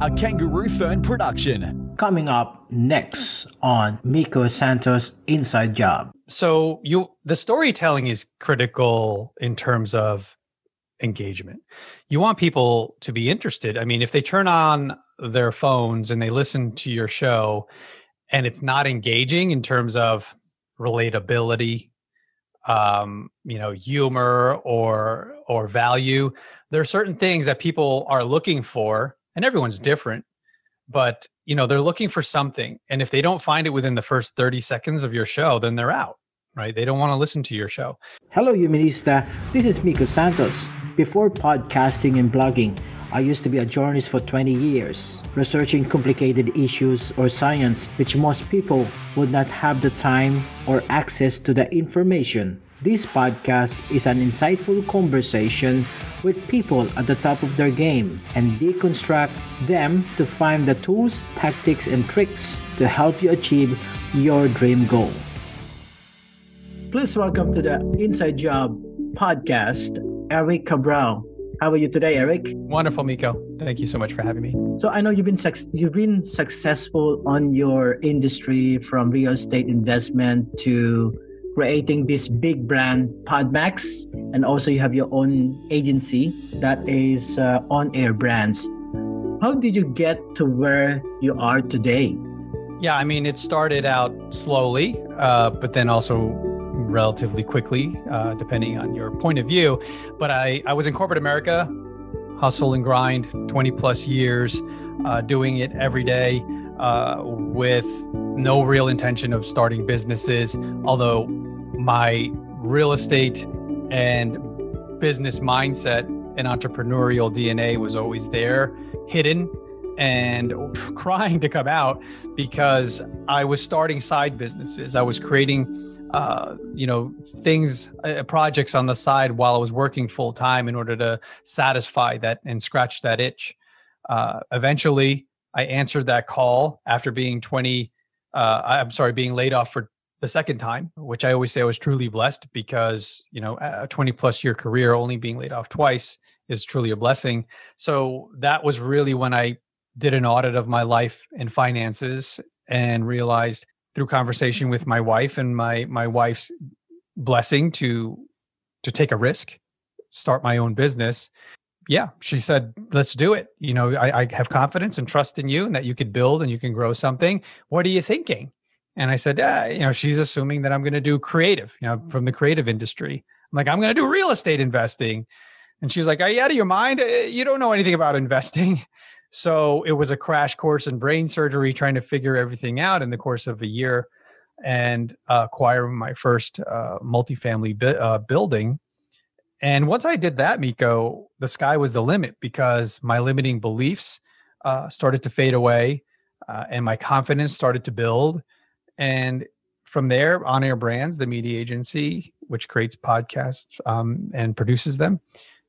A Kangaroo Fern production. Coming up next on Miko Santos Inside Job. So you the storytelling is critical in terms of engagement. You want people to be interested. I mean, if they turn on their phones and they listen to your show and it's not engaging in terms of relatability, um, you know, humor or or value, there are certain things that people are looking for and everyone's mm-hmm. different, but you know, they're looking for something and if they don't find it within the first 30 seconds of your show, then they're out right? They don't want to listen to your show. Hello, Humanista. This is Miko Santos. Before podcasting and blogging, I used to be a journalist for 20 years, researching complicated issues or science which most people would not have the time or access to the information. This podcast is an insightful conversation with people at the top of their game and deconstruct them to find the tools, tactics, and tricks to help you achieve your dream goal. Please welcome to the Inside Job podcast, Eric Cabral. How are you today, Eric? Wonderful, Miko. Thank you so much for having me. So I know you've been suc- you've been successful on your industry from real estate investment to creating this big brand Podmax, and also you have your own agency that is uh, on air brands. How did you get to where you are today? Yeah, I mean, it started out slowly, uh, but then also relatively quickly, uh, depending on your point of view. But I, I was in corporate America, hustle and grind, 20 plus years, uh, doing it every day uh, with no real intention of starting businesses. Although my real estate and business mindset and entrepreneurial DNA was always there, hidden and crying to come out because I was starting side businesses. I was creating uh, you know things uh, projects on the side while i was working full time in order to satisfy that and scratch that itch uh, eventually i answered that call after being 20 uh, i'm sorry being laid off for the second time which i always say i was truly blessed because you know a 20 plus year career only being laid off twice is truly a blessing. So that was really when i did an audit of my life and finances and realized through conversation with my wife and my my wife's blessing to to take a risk start my own business yeah she said let's do it. You know I, I, have confidence and trust in you and that you could build and you can grow something. What are you thinking? And i said ah, you know she's assuming that i'm going to do creative you know from the creative industry. I'm like i'm going to do real estate investing. And she's like are you out of your mind? Uh, you don't know anything about investing. So it was a crash course in brain surgery, trying to figure everything out in the course of a year and uh, my first uh, multifamily bi- uh, building. And once I did that, Miko, the sky was the limit because my limiting beliefs uh, started to fade away uh, and my confidence started to build. And from there, On Air Brands, the media agency, which creates podcasts um, and produces them.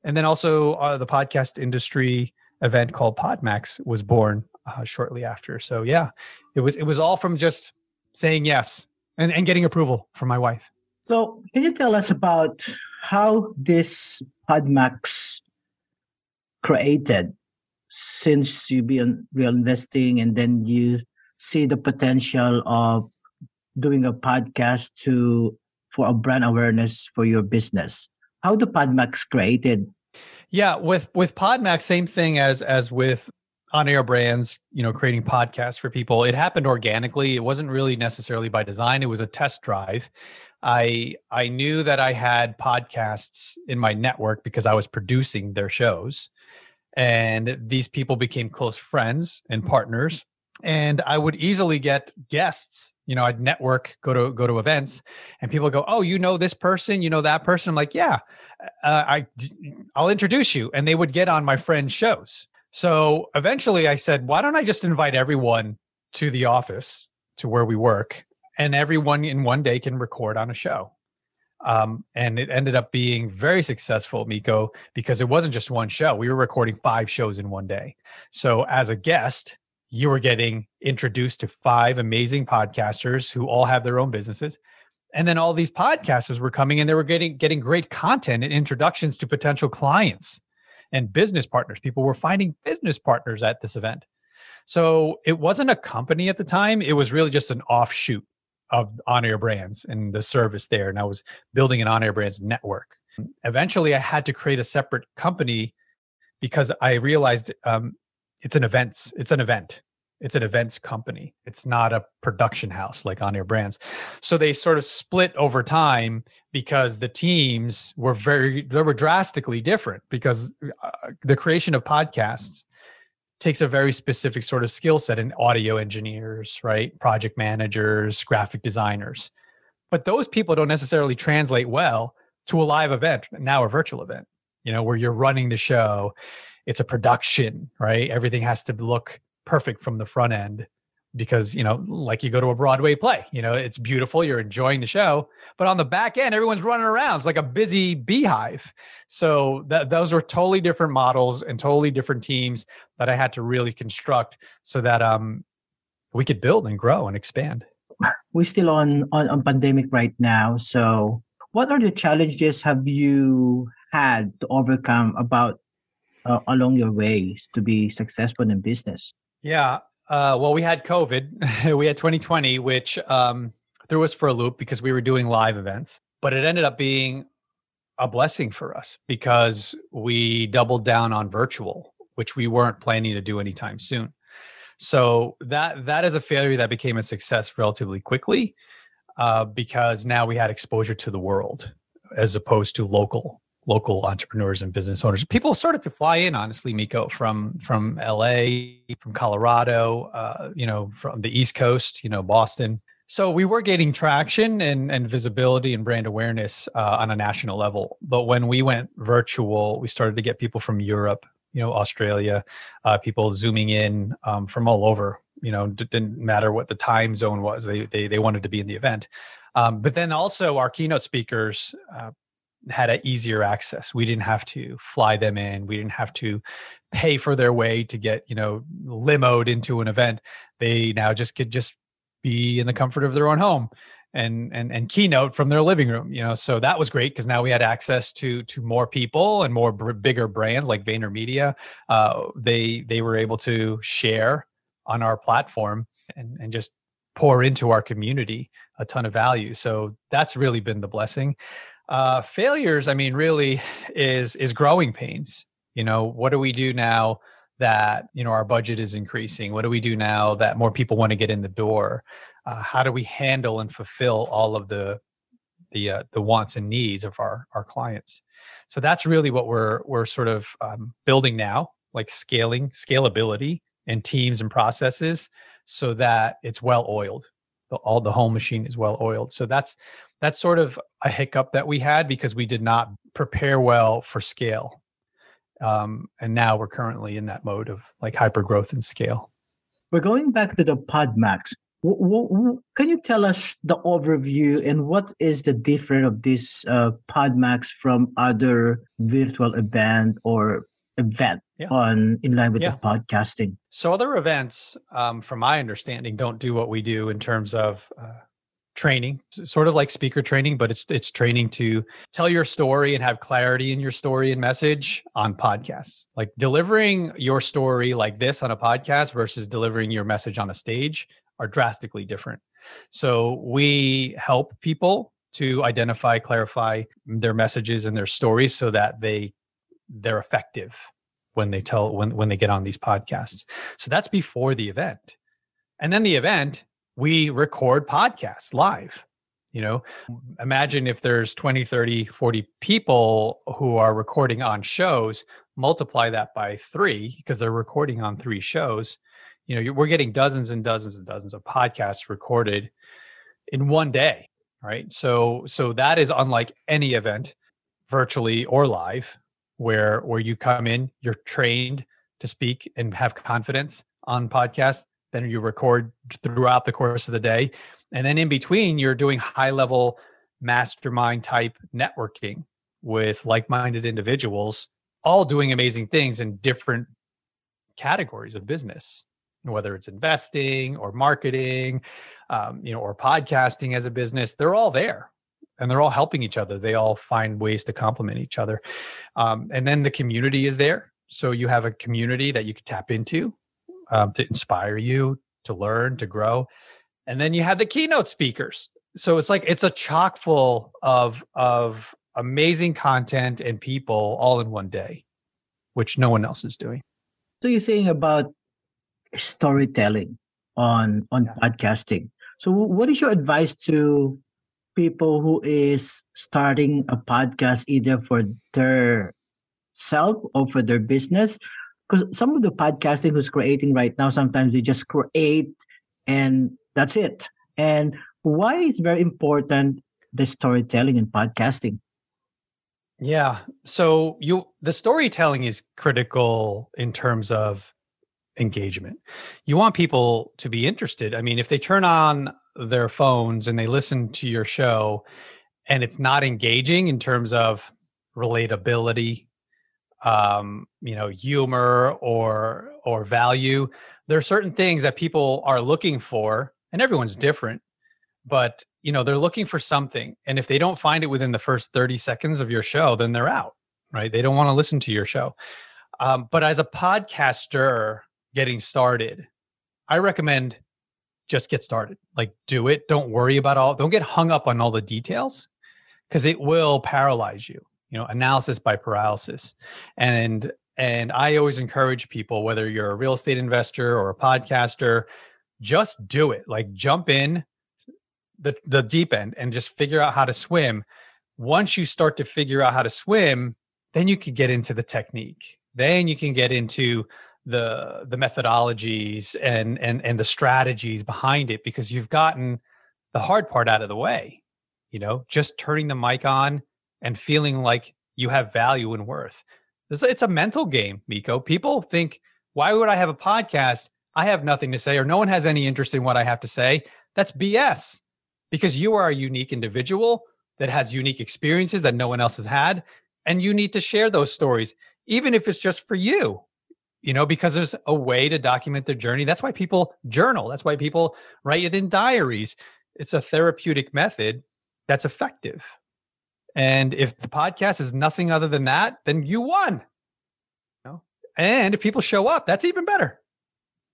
And then also uh, the podcast industry event called Podmax was born uh, shortly after. So yeah, it was it was all from just saying yes and, and getting approval from my wife. So can you tell us about how this Podmax created since you've been real investing and then you see the potential of doing a podcast to for a brand awareness for your business? How the Podmax created Yeah, with with Podmax, same thing as as with on air brands, you know, creating podcasts for people. It happened organically. It wasn't really necessarily by design. It was a test drive. I I knew that I had podcasts in my network because I was producing their shows. And these people became close friends and partners. And I would easily get guests. You know, I'd network, go to go to events, and people go, "Oh, you know this person, you know that person." I'm like, "Yeah, uh, I I'll introduce you," and they would get on my friends' shows so eventually I said, why don't I just invite everyone to the office to where we work and everyone in one day can record on a show. Um, and it ended up being very successful, Miko, because it wasn't just one show. We were recording five shows in one day. So as a guest, you were getting introduced to five amazing podcasters who all have their own businesses. And then all these podcasters were coming and they were getting getting great content and introductions to potential clients and business partners. People were finding business partners at this event. So it wasn't a company at the time. It was really just an offshoot of on air brands and the service there. And I was building an on air brands network. Eventually, I had to create a separate company because I realized um, it's an events, it's an event it's an events company it's not a production house like on air brands so they sort of split over time because the teams were very they were drastically different because uh, the creation of podcasts takes a very specific sort of skill set in audio engineers right? Project managers graphic designers. But those people don't necessarily translate well to a live event now a virtual event you know where you're running the show. It's a production right? Everything has to look perfect from the front end because you know like you go to a broadway play you know it's beautiful you're enjoying the show but on the back end everyone's running around it's like a busy beehive so that those were totally different models and totally different teams that i had to really construct so that um we could build and grow and expand we're still on on, on pandemic right now so what are the challenges have you had to overcome about uh, along your way to be successful in business yeah. Uh, well, we had COVID. we had 2020, which um, threw us for a loop because we were doing live events. But it ended up being a blessing for us because we doubled down on virtual, which we weren't planning to do anytime soon. So that that is a failure that became a success relatively quickly uh, because now we had exposure to the world as opposed to local local entrepreneurs and business owners. People started to fly in, honestly, Miko, from from LA, from Colorado, uh, you know, from the East Coast, you know, Boston. So we were getting traction and, and visibility and brand awareness uh, on a national level. But when we went virtual, we started to get people from Europe, you know, Australia, uh, people zooming in um, from all over. You know, d- didn't matter what the time zone was; they they, they wanted to be in the event. Um, but then also our keynote speakers, uh, had an easier access. We didn't have to fly them in. We didn't have to pay for their way to get, you know, limoed into an event. They now just could just be in the comfort of their own home and and and keynote from their living room you know so that was great because now we had access to to more people and more b- bigger brands like VaynerMedia uh, they they were able to share on our platform and and just pour into our community a ton of value so that's really been the blessing uh, failures, I mean, really is is growing pains. You know, what do we do now that you know our budget is increasing? What do we do now that more people want to get in the door? Uh, how do we handle and fulfill all of the the uh, the wants and needs of our our clients? So that's really what we're we're sort of um, building now, like scaling scalability and teams and processes, so that it's well oiled. The, all the whole machine is well oiled. So that's that's sort of a hiccup that we had because we did not prepare well for scale. Um, and now we're currently in that mode of like hyper growth and scale. We're going back to the Podmax. W- w- can you tell us the overview and what is the difference of this uh, Podmax from other virtual event or event yeah. on in line with yeah. the podcasting? So other events, um, from my understanding, don't do what we do in terms of uh, training sort of like speaker training but it's it's training to tell your story and have clarity in your story and message on podcasts like delivering your story like this on a podcast versus delivering your message on a stage are drastically different so we help people to identify clarify their messages and their stories so that they they're effective when they tell when when they get on these podcasts. So that's before the event. And then the event, we record podcasts live. You know, imagine if there's 20, 30, 40 people who are recording on shows, multiply that by 3 because they're recording on 3 shows. You know, we're getting dozens and dozens and dozens of podcasts recorded in one day, right? So so that is unlike any event virtually or live where where you come in you're trained to speak and have confidence on podcasts then you record throughout the course of the day and then in between you're doing high level mastermind type networking with like-minded individuals all doing amazing things in different categories of business whether it's investing or marketing um, you know or podcasting as a business they're all there and they're all helping each other. They all find ways to complement each other. Um, and then the community is there. So you have a community that you can tap into um, to inspire you to learn, to grow. And then you have the keynote speakers. So it's like it's a chock full of of amazing content and people all in one day, which no one else is doing. So you're saying about storytelling on on yeah. podcasting. So what is your advice to people who is starting a podcast either for their self or for their business because some of the podcasting who's creating right now sometimes they just create and that's it. And why is very important the storytelling in podcasting? Yeah so you the storytelling is critical in terms of engagement. You want people to be interested. I mean if they turn on their phones and they listen to your show and it's not engaging in terms of relatability um you know humor or or value there are certain things that people are looking for and everyone's different but you know they're looking for something and if they don't find it within the first 30 seconds of your show then they're out right they don't want to listen to your show um, but as a podcaster getting started i recommend just get started. Like do it. Don't worry about all don't get hung up on all the details because it will paralyze you. You know, analysis by paralysis. And and I always encourage people whether you're a real estate investor or a podcaster, just do it. Like jump in the the deep end and just figure out how to swim. Once you start to figure out how to swim, then you can get into the technique. Then you can get into the the methodologies and and and the strategies behind it because you've gotten the hard part out of the way you know just turning the mic on and feeling like you have value and worth it's a mental game miko people think why would i have a podcast i have nothing to say or no one has any interest in what i have to say that's bs because you are a unique individual that has unique experiences that no one else has had and you need to share those stories even if it's just for you you know, because there's a way to document their journey. That's why people journal. That's why people write it in diaries. It's a therapeutic method that's effective. And if the podcast is nothing other than that, then you won. You know? And if people show up, that's even better.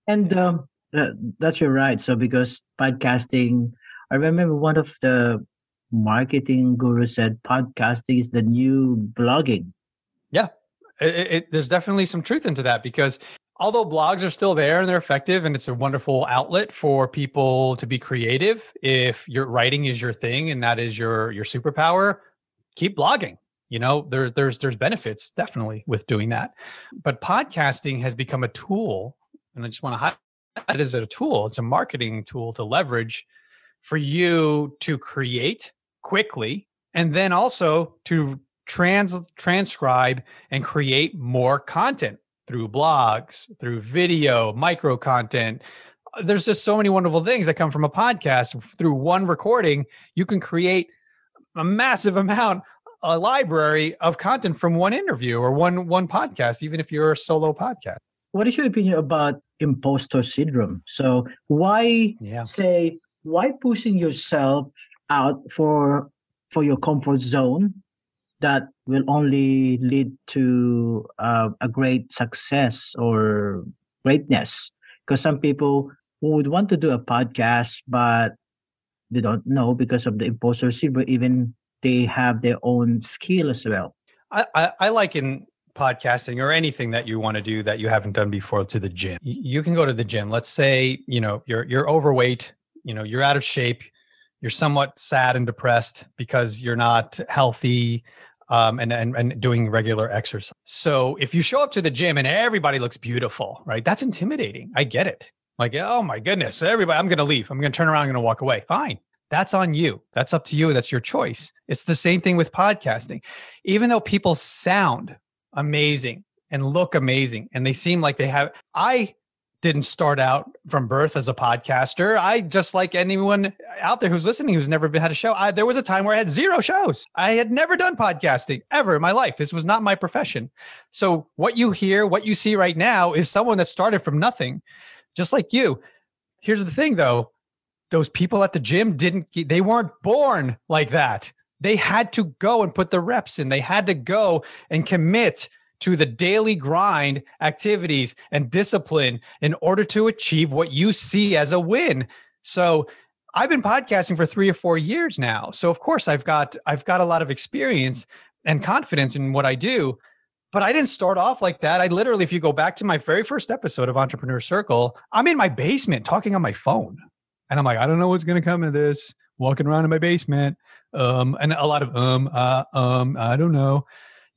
And um, uh, that's your right. So because podcasting, I remember one of the marketing gurus said podcasting is the new blogging. Yeah, it, it, there's definitely some truth into that because although blogs are still there and they're effective and it's a wonderful outlet for people to be creative if your writing is your thing and that is your your superpower keep blogging you know there, there's there's benefits definitely with doing that but podcasting has become a tool and i just want to highlight that as a tool it's a marketing tool to leverage for you to create quickly and then also to trans transcribe and create more content through blogs, through video, micro content. There's just so many wonderful things that come from a podcast. Through one recording, you can create a massive amount a library of content from one interview or one one podcast even if you're a solo podcast. What is your opinion about imposter syndrome? So why yeah. say why pushing yourself out for for your comfort zone that will only lead to uh, a great success or greatness? Because some people would want to do a podcast but they don't know because of the imposter syndrome even they have their own skill as well i i, I liken podcasting or anything that you want to do that you haven't done before to the gym. You can go to the gym. Let's say, you know, you're you're overweight, you know, you're out of shape, you're somewhat sad and depressed because you're not healthy um, and, and and doing regular exercise. So if you show up to the gym and everybody looks beautiful, right? That's intimidating. I get it. Like, oh my goodness, everybody, I'm going to leave. I'm going to turn around. I'm going to walk away. Fine. That's on you. That's up to you. That's your choice. It's the same thing with podcasting. Even though people sound amazing and look amazing and they seem like they have, I didn't start out from birth as a podcaster. I just like anyone out there who's listening who's never been had a show. I, there was a time where I had zero shows. I had never done podcasting ever in my life. This was not my profession. So what you hear, what you see right now is someone that started from nothing, just like you. Here's the thing though, those people at the gym didn't they weren't born like that. They had to go and put the reps in. They had to go and commit to the daily grind activities and discipline in order to achieve what you see as a win. So I've been podcasting for 3 or 4 years now. So of course I've got I've got a lot of experience and confidence in what I do. But I didn't start off like that. I literally, if you go back to my very first episode of Entrepreneur Circle, I'm in my basement talking on my phone. And I'm like, I don't know what's going to come of this. Walking around in my basement. Um, and a lot of um, uh, um, I don't know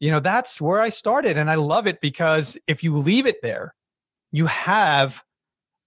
you know that's where i started and i love it because if you leave it there you have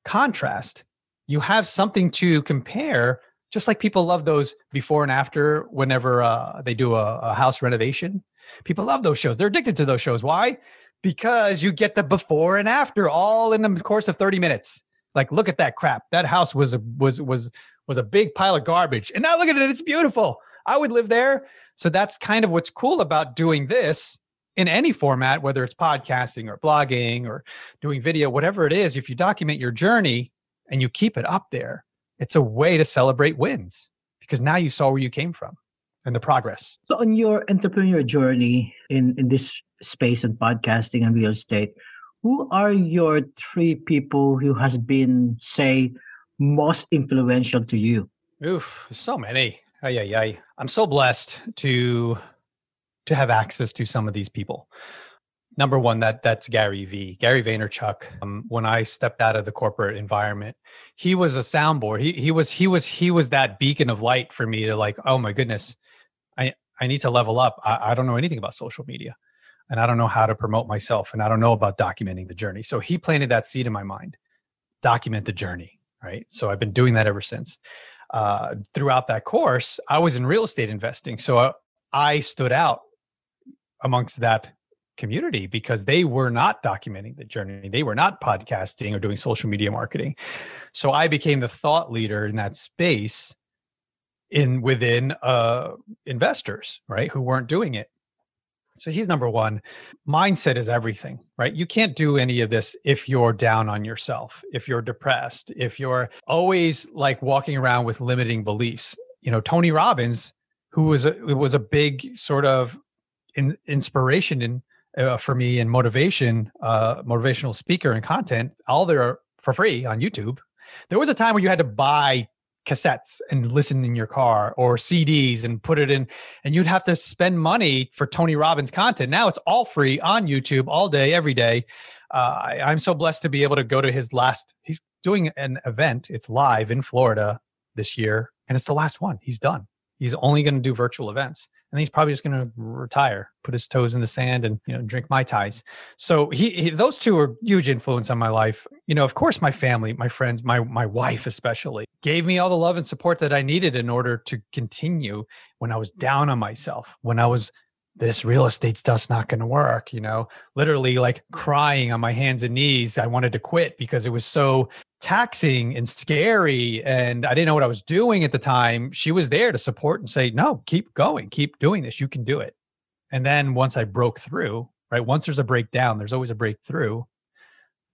contrast you have something to compare just like people love those before and after whenever uh, they do a, a house renovation people love those shows. They're addicted to those shows. Why? Because you get the before and after all in the course of 30 minutes. Like look at that crap. That house was a was was was a big pile of garbage. And now look at it. It's beautiful. I would live there. So that's kind of what's cool about doing this in any format, whether it's podcasting or blogging or doing video, whatever it is. If you document your journey and you keep it up there, it's a way to celebrate wins because now you saw where you came from and the progress. So, on your entrepreneur journey in, in this space of podcasting and real estate, who are your three people who has been, say, most influential to you? Oof, so many. Ay, ay, ay. I'm so blessed to to have access to some of these people. Number one, that that's Gary V. Gary Vaynerchuk. Um, when I stepped out of the corporate environment, he was a soundboard. He he was he was he was that beacon of light for me to like. Oh my goodness, I I need to level up. I, I don't know anything about social media, and I don't know how to promote myself, and I don't know about documenting the journey. So he planted that seed in my mind. Document the journey, right? So I've been doing that ever since uh, throughout that course, I was in real estate investing. So uh, I stood out amongst that community because they were not documenting the journey. They were not podcasting or doing social media marketing. So I became the thought leader in that space in within uh investors, right, who weren't doing it. So he's number one. Mindset is everything, right? You can't do any of this if you're down on yourself, if you're depressed, if you're always like walking around with limiting beliefs. You know, Tony Robbins, who was a was a big sort of in, inspiration in uh, for me and motivation, uh, motivational speaker and content, all there for free on YouTube. There was a time where you had to buy cassettes and listen in your car or CDs and put it in and you'd have to spend money for Tony Robbins content. Now it's all free on YouTube all day every day. Uh, I, I'm so blessed to be able to go to his last he's doing an event. It's live in Florida this year and it's the last one. He's done. He's only going to do virtual events and he's probably just going to retire, put his toes in the sand, and you know drink mai tais. So he, he, those two are huge influence on my life. You know, of course, my family, my friends, my my wife especially gave me all the love and support that I needed in order to continue when I was down on myself, when I was this real estate stuff's not going to work, you know, literally like crying on my hands and knees. I wanted to quit because it was so taxing and scary and I didn't know what I was doing at the time, she was there to support and say, "No, keep going, keep doing this. You can do it." And then once I broke through, right? Once there's a breakdown, there's always a breakthrough.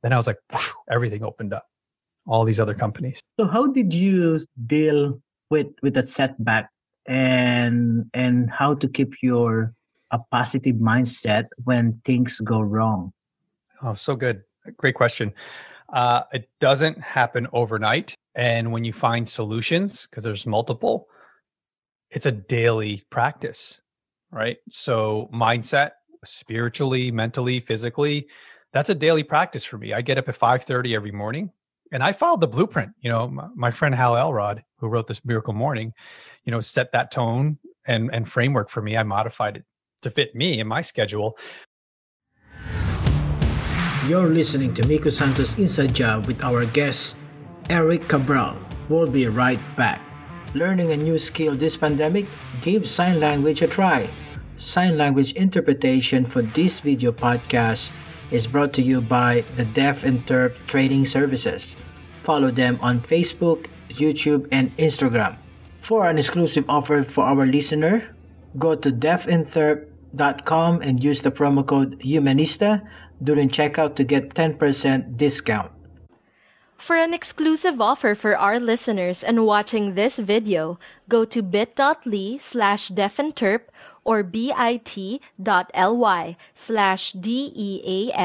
Then I was like, whew, everything opened up. All these other companies. So how did you deal with with a setback and and how to keep your a positive mindset when things go wrong? Oh, so good. Great question. Uh, it doesn't happen overnight. And when you find solutions, because there's multiple, it's a daily practice, right? So, mindset, spiritually, mentally, physically. That's a daily practice for me. I get up at 5:30 every morning and I followed the blueprint. You know, my, my friend Hal Elrod, who wrote this Miracle Morning, you know, set that tone and and framework for me. I modified it to fit me and my schedule. You're listening to Miko Santos Inside Job with our guest, Eric Cabral. We'll be right back. Learning a new skill this pandemic? Give sign language a try. Sign language interpretation for this video podcast is brought to you by the Deaf Interp Training Services. Follow them on Facebook, YouTube, and Instagram. For an exclusive offer for our listener, go to deafinterp.com and use the promo code Humanista during checkout to get 10% discount. For an exclusive offer for our listeners and watching this video, go to bit.ly slash deafinterp or bit.ly slash D-E-A-F-A-N-D-T-E-R-P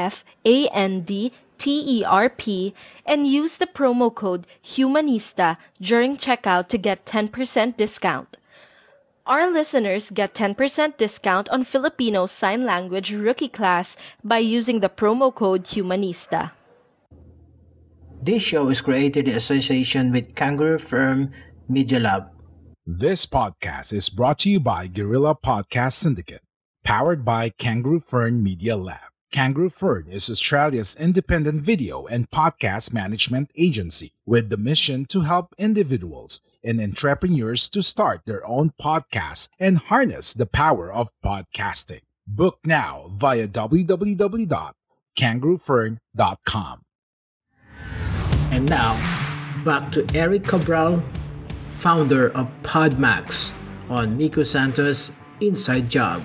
and use the promo code HUMANISTA during checkout to get 10% discount. Our listeners get 10% discount on Filipino Sign Language Rookie Class by using the promo code HUMANISTA. This show is created in association with Kangaroo Fern Media Lab. This podcast is brought to you by Guerrilla Podcast Syndicate, powered by Kangaroo Fern Media Lab. Kangaroo Fern is Australia's independent video and podcast management agency with the mission to help individuals and entrepreneurs to start their own podcasts and harness the power of podcasting. Book now via www.kangaroofern.com. And now, back to Eric Cabral, founder of Podmax, on Miko Santos Inside Job.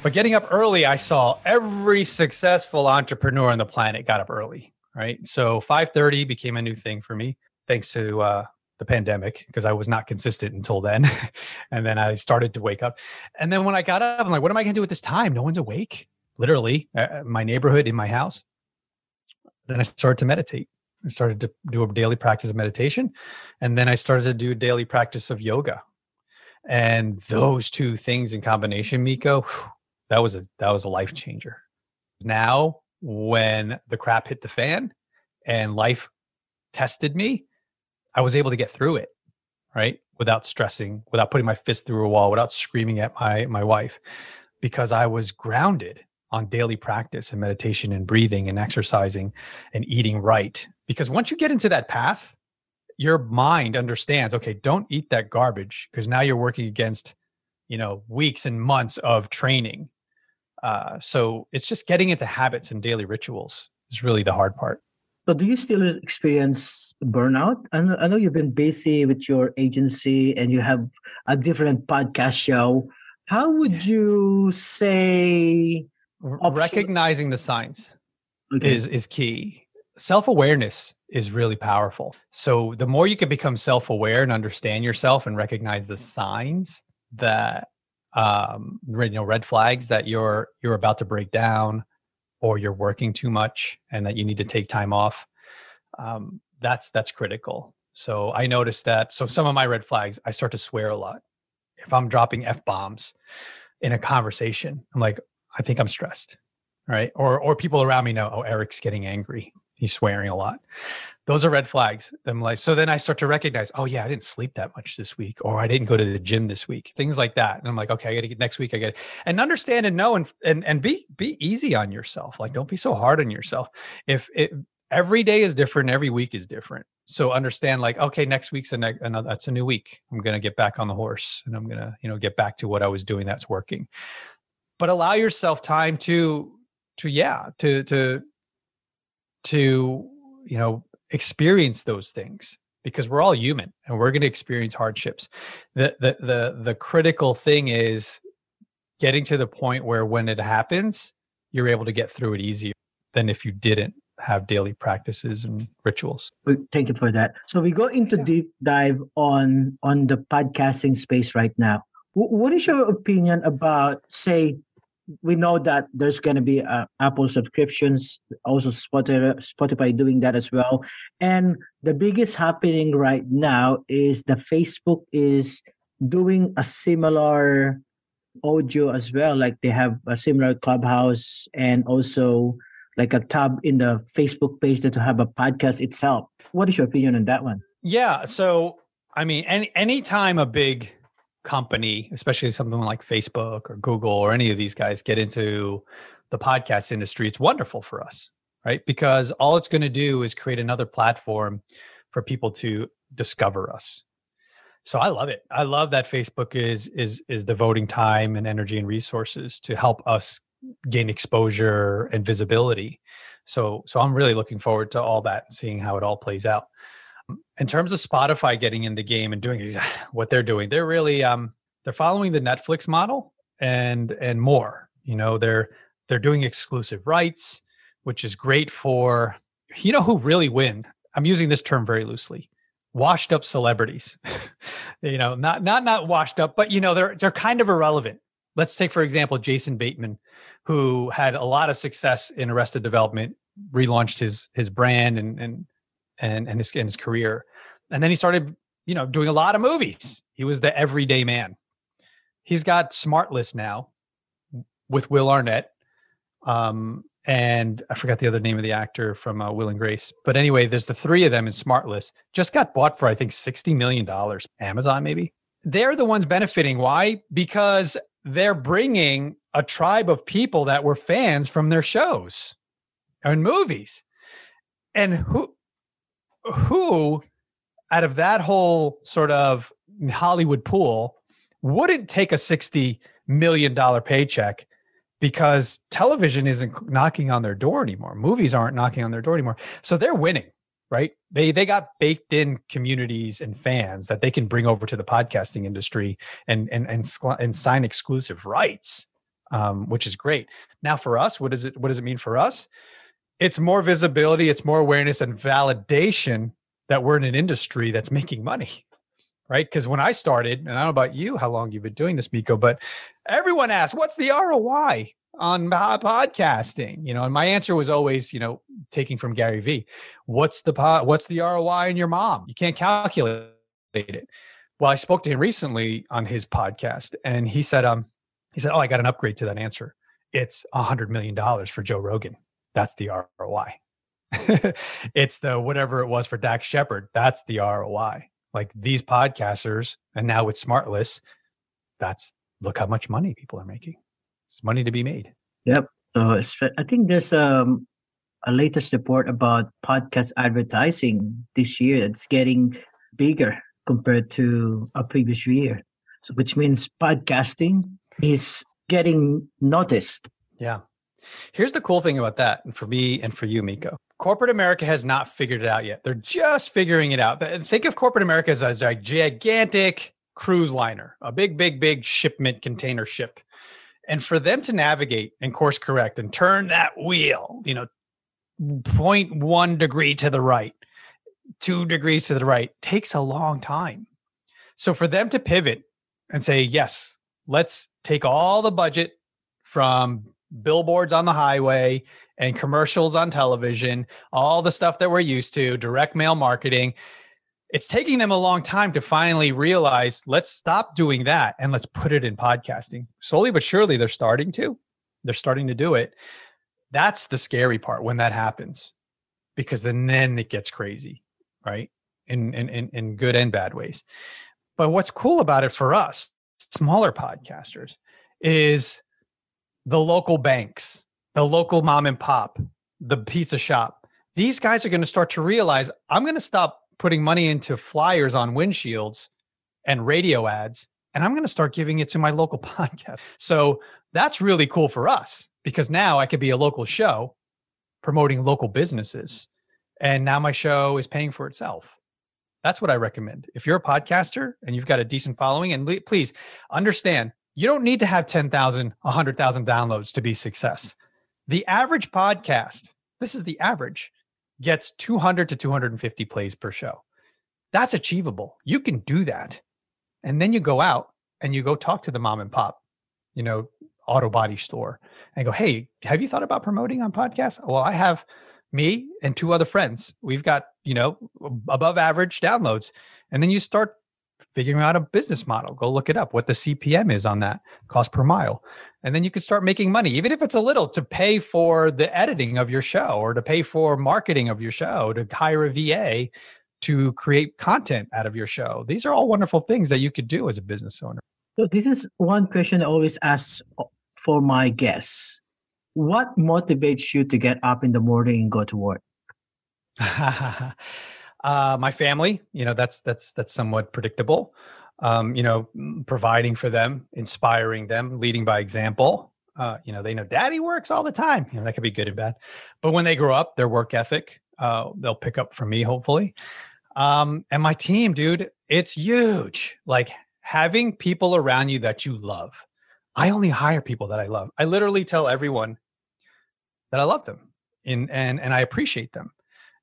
But getting up early, I saw every successful entrepreneur on the planet got up early, right? So 5:30 became a new thing for me, thanks to uh, the pandemic, because I was not consistent until then. and then I started to wake up. And then when I got up, I'm like, what am I going to do at this time? No one's awake. Literally, uh, my neighborhood in my house. Then I started to meditate. I started to do a daily practice of meditation, and then I started to do a daily practice of yoga. And those two things in combination, Miko, whew, that was a that was a life mm-hmm. changer. Now, when the crap hit the fan and life tested me, I was able to get through it, right? Without stressing, without putting my fist through a wall, without screaming at my my wife, because I was grounded on daily practice and meditation and breathing and exercising and eating right. Because once you get into that path, your mind understands, okay, don't eat that garbage because now you're working against, you know, weeks and months of training. Uh, so it's just getting into habits and daily rituals is really the hard part. So, do you still experience burnout? I know, I know you've been busy with your agency and you have a different podcast show. How would you say recognizing the signs okay. is is key self-awareness is really powerful so the more you can become self-aware and understand yourself and recognize the signs that um you know red flags that you're you're about to break down or you're working too much and that you need to take time off um that's that's critical so i noticed that so some of my red flags i start to swear a lot if i'm dropping f bombs in a conversation i'm like I think I'm stressed, right? Or or people around me know, oh, Eric's getting angry. He's swearing a lot. Those are red flags. Them like so then I start to recognize, oh yeah, I didn't sleep that much this week, or I didn't go to the gym this week. Things like that. And I'm like, okay, I gotta get next week. I get. And understand and know and and and be be easy on yourself. Like don't be so hard on yourself. If it every day is different, every week is different. So understand like, okay, next week's a ne- another that's a new week. I'm gonna get back on the horse and I'm gonna, you know, get back to what I was doing that's working but allow yourself time to to yeah to to to you know experience those things because we're all human and we're going to experience hardships. The the the the critical thing is getting to the point where when it happens you're able to get through it easier than if you didn't have daily practices and rituals. Thank you for that. So we go into yeah. deep dive on on the podcasting space right now. What is your opinion about say we know that there's going to be uh, Apple subscriptions, also Spotify, doing that as well. And the biggest happening right now is the Facebook is doing a similar audio as well. Like they have a similar clubhouse and also like a tab in the Facebook page that to have a podcast itself. What is your opinion on that one? Yeah. So, I mean, any anytime a big company, especially something like Facebook or Google or any of these guys get into the podcast industry, it's wonderful for us, right? Because all it's going to do is create another platform for people to discover us. So I love it. I love that Facebook is is is devoting time and energy and resources to help us gain exposure and visibility. So so I'm really looking forward to all that, and seeing how it all plays out. In terms of Spotify getting in the game and doing exactly what they're doing, they're really um they're following the Netflix model and and more. You know, they're they're doing exclusive rights, which is great for you know who really wins. I'm using this term very loosely. Washed up celebrities. you know, not not not washed up, but you know, they're they're kind of irrelevant. Let's take for example Jason Bateman, who had a lot of success in Arrested Development, relaunched his his brand and and and and his and his career, and then he started you know doing a lot of movies. He was the everyday man. He's got SmartLess now with Will Arnett, um, and I forgot the other name of the actor from uh, Will and Grace. But anyway, there's the three of them in SmartLess. Just got bought for I think sixty million dollars. Amazon maybe. They're the ones benefiting. Why? Because they're bringing a tribe of people that were fans from their shows and movies. And who who out of that whole sort of Hollywood pool wouldn't take a 60 million dollar paycheck because television isn't knocking on their door anymore. Movies aren't knocking on their door anymore. So they're winning, right? They they got baked in communities and fans that they can bring over to the podcasting industry and and and, and sign exclusive rights, um, which is great. Now for us, what does it what does it mean for us? It's more visibility, it's more awareness and validation that we're in an industry that's making money right? Because when I started, and I don't know about you, how long you've been doing this, Miko, but everyone asks, what's the ROI on podcasting? You know, and my answer was always, you know, taking from Gary Vee, what's the what's the ROI in your mom? You can't calculate it. Well, I spoke to him recently on his podcast, and he said, um, he said, oh, I got an upgrade to that answer. It's a hundred million dollars for Joe Rogan. That's the ROI. it's the whatever it was for Dax Shepard. That's the ROI like these podcasters and now with smartless that's look how much money people are making. It's money to be made. Yep. So i think there's um a latest report about podcast advertising this year it's getting bigger compared to a previous year. So which means podcasting is getting noticed. Yeah here's the cool thing about that and for me and for you miko corporate America has not figured it out yet. They're just figuring it out. Think of corporate America as a gigantic cruise liner, a big, big, big shipment container ship. And for them to navigate and course correct and turn that wheel, you know, 0.1 degree to the right, two degrees to the right, takes a long time. So for them to pivot and say, yes, let's take all the budget from billboards on the highway and commercials on television, all the stuff that we're used to, direct mail marketing. It's taking them a long time to finally realize let's stop doing that and let's put it in podcasting. Slowly but surely, they're starting to. They're starting to do it. That's the scary part when that happens, because then, it gets crazy, right? In, in, in, in good and bad ways. But what's cool about it for us, smaller podcasters, is the local banks the local mom and pop, the pizza shop. These guys are going to start to realize I'm going to stop putting money into flyers on windshields and radio ads, and I'm going to start giving it to my local podcast. So that's really cool for us because now I could be a local show promoting local businesses. And now my show is paying for itself. That's what I recommend. If you're a podcaster and you've got a decent following, and please understand, you don't need to have 10,000, 100,000 downloads to be success. The average podcast, this is the average, gets 200 to 250 plays per show. That's achievable. You can do that. And then you go out and you go talk to the mom and pop, you know, auto body store and go, Hey, have you thought about promoting on podcasts? Well, I have me and two other friends. We've got, you know, above average downloads. And then you start figuring out a business model. Go look it up, what the CPM is on that cost per mile. And then you can start making money, even if it's a little to pay for the editing of your show or to pay for marketing of your show, to hire a VA to create content out of your show. These are all wonderful things that you could do as a business owner. So this is one question I always ask uh, for my guests. What motivates you to get up in the morning and go to work? uh, my family, you know, that's that's that's somewhat predictable. Um, you know, providing for them, inspiring them, leading by example. Uh, you know, they know daddy works all the time. You know, that could be good and bad. But when they grow up, their work ethic, uh, they'll pick up from me, hopefully. Um, and my team, dude, it's huge. Like having people around you that you love. I only hire people that I love. I literally tell everyone that I love them and and and I appreciate them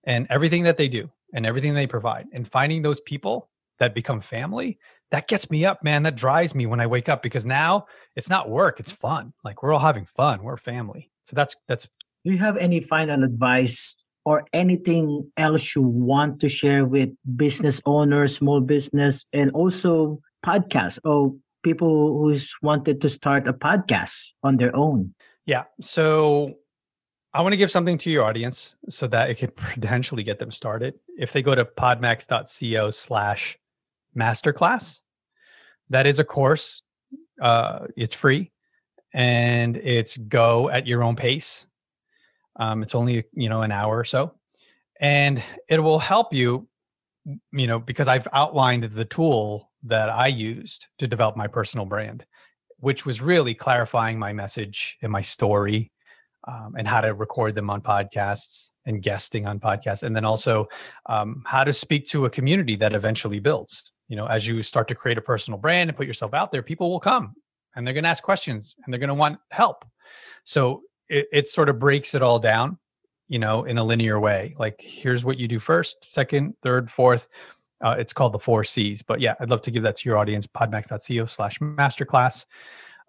and everything that they do and everything they provide. And finding those people that become family, that gets me up, man. That drives me when I wake up because now it's not work, it's fun. Like we're all having fun. We're family. So that's that's do you have any final advice or anything else you want to share with business owners, small business, and also podcasts or people who's wanted to start a podcast on their own? Yeah. So I want to give something to your audience so that it could potentially get them started. If they go to podmax.co slash masterclass, that is a course. Uh, it's free and it's go at your own pace. Um, it's only you know an hour or so, and it will help you. You know because I've outlined the tool that I used to develop my personal brand, which was really clarifying my message and my story, um, and how to record them on podcasts and guesting on podcasts, and then also um, how to speak to a community that eventually builds. You know, as you start to create a personal brand and put yourself out there, people will come and they're going to ask questions and they're going to want help. So it, it sort of breaks it all down, you know, in a linear way. Like here's what you do first, second, third, fourth. Uh, it's called the four C's. But yeah, I'd love to give that to your audience, podmax.co slash masterclass.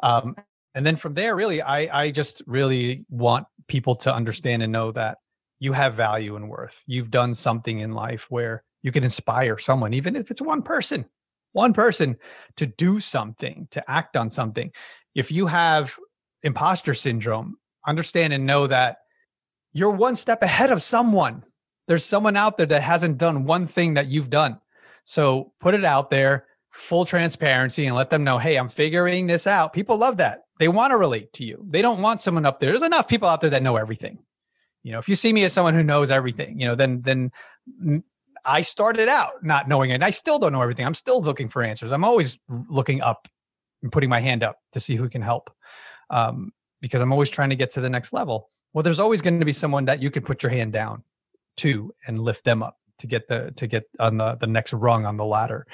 Um, and then from there, really, I, I just really want people to understand and know that you have value and worth. You've done something in life where you can inspire someone, even if it's one person, one person to do something, to act on something. If you have imposter syndrome, understand and know that you're one step ahead of someone. There's someone out there that hasn't done one thing that you've done. So put it out there, full transparency, and let them know, hey, I'm figuring this out. People love that. They want to relate to you. They don't want someone up there. There's enough people out there that know everything. You know, if you see me as someone who knows everything, you know, then then I started out not knowing it. I still don't know everything. I'm still looking for answers. I'm always looking up and putting my hand up to see who can help. Um, because I'm always trying to get to the next level. Well, there's always going to be someone that you can put your hand down to and lift them up to get the to get on the the next rung on the ladder.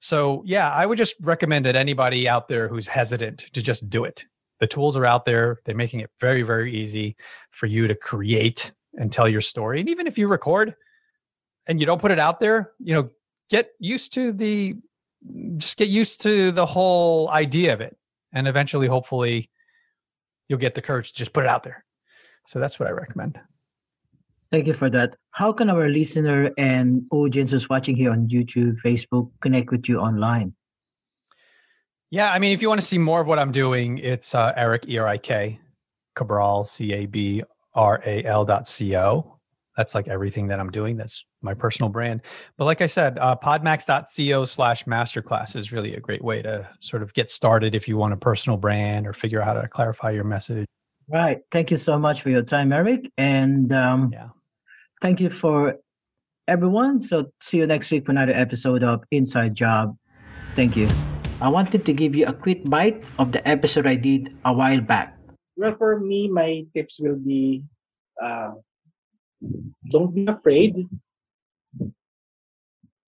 So, yeah, I would just recommend that anybody out there who's hesitant to just do it. The tools are out there. They're making it very very easy for you to create and tell your story. And even if you record and you don't put it out there, you know, get used to the just get used to the whole idea of it and eventually hopefully you'll get the courage to just put it out there. So that's what I recommend. Thank you for that. How can our listener and audience who's watching here on YouTube, Facebook connect with you online? Yeah, I mean, if you want to see more of what I'm doing, it's uh, Erik E R I K Cabral C A B R A L dot C O that's like everything that I'm doing. That's my personal brand. But like I said, uh, podmax.co slash masterclass is really a great way to sort of get started if you want a personal brand or figure out how to clarify your message. Right. Thank you so much for your time, Erik. And um, yeah. thank you for everyone. So see you next week for another episode of Inside Job. Thank you. I wanted to give you a quick bite of the episode I did a while back. Well, for me, my tips will be uh, don't be afraid.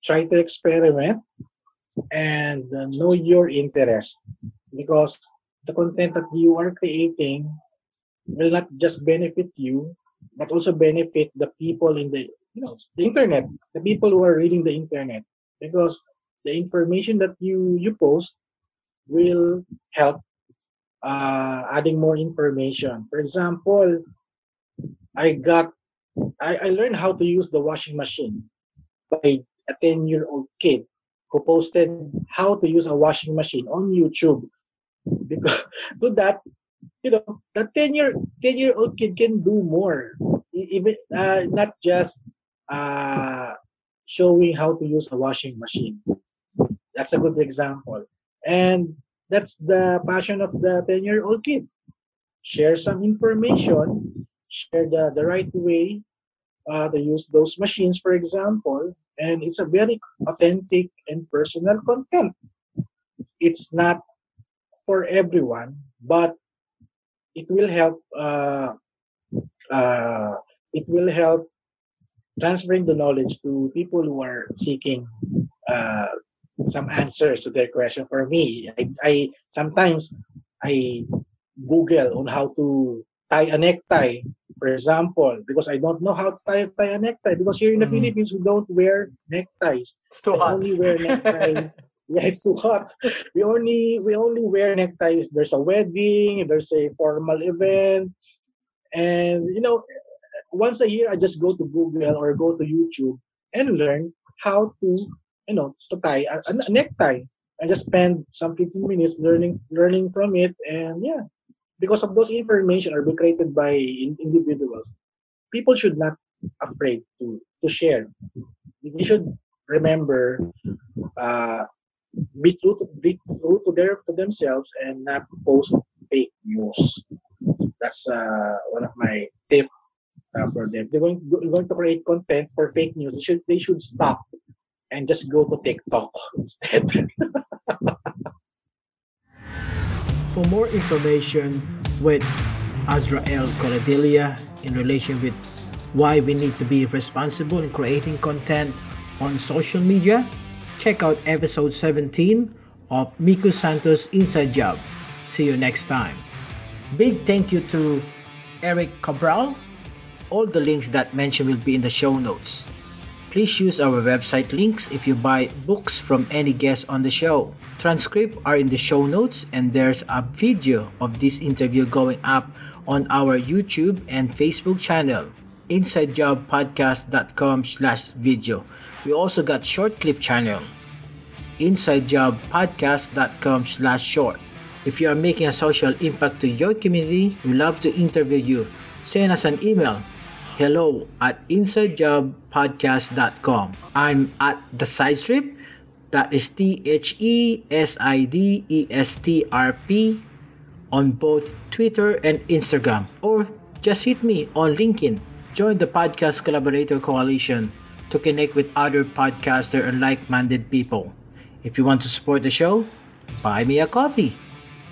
Try to experiment and uh, know your interest because the content that you are creating will not just benefit you but also benefit the people in the you know the internet the people who are reading the internet because the information that you you post will help uh, adding more information for example i got I, I learned how to use the washing machine by a 10 year old kid who posted how to use a washing machine on YouTube. Because to that, you know, the 10 year 10 year old kid can do more. Even uh, not just uh, showing how to use a washing machine. That's a good example. And that's the passion of the 10 year old kid. Share some information, share the, the right way uh, to use those machines, for example. And it's a very authentic and personal content. It's not for everyone, but it will help. Uh, uh, it will help transferring the knowledge to people who are seeking uh, some answers to their question. For me, I, I sometimes I Google on how to tie a necktie, for example, because I don't know how to tie, tie a necktie. Because here in the Mhm. Philippines, we don't wear neckties. It's too We hot. only wear necktie. yeah, it's too hot. We only we only wear neckties. There's a wedding. There's a formal event, and you know, once a year I just go to Google or go to YouTube and learn how to you know to tie a, a necktie. I just spend some 15 minutes learning learning from it, and yeah, because of those information are created by in, individuals, people should not afraid to to share. They should remember uh, be true to be true to their to themselves and not post fake news. That's uh, one of my tip uh, for them. They're going going to create content for fake news. They should they should stop and just go to TikTok instead. For more information with Azrael Coradilia in relation with why we need to be responsible in creating content on social media, check out episode 17 of Miko Santos Inside Job. See you next time. Big thank you to Erik Cabral. All the links that mentioned will be in the show notes. Please use our website links if you buy books from any guest on the show. Transcripts are in the show notes and there's a video of this interview going up on our YouTube and Facebook channel, insidejobpodcast.com slash video. We also got short clip channel, insidejobpodcast.com slash short. If you are making a social impact to your community, we love to interview you. Send us an email hello at insidejobpodcast.com. I'm at the side strip. That is T H E S I D E S T R P on both Twitter and Instagram. Or just hit me on LinkedIn. Join the Podcast Collaborator Coalition to connect with other podcaster and like-minded people. If you want to support the show, buy me a coffee.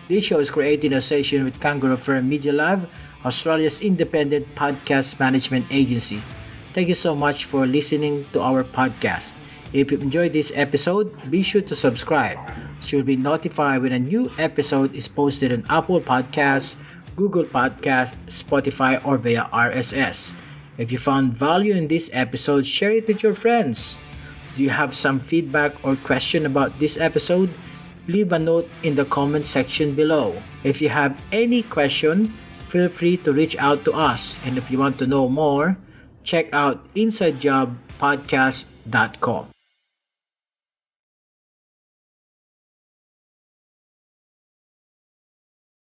This show is created in association with Kangaroo Fern Media Lab, Australia's independent podcast management agency. Thank you so much for listening to our podcast. If you enjoyed this episode, be sure to subscribe. So you'll be notified when a new episode is posted on Apple Podcasts, Google Podcasts, Spotify, or via RSS. If you found value in this episode, share it with your friends. Do you have some feedback or question about this episode? Leave a note in the comment section below. If you have any question, feel free to reach out to us. And if you want to know more, check out InsideJobPodcast.com.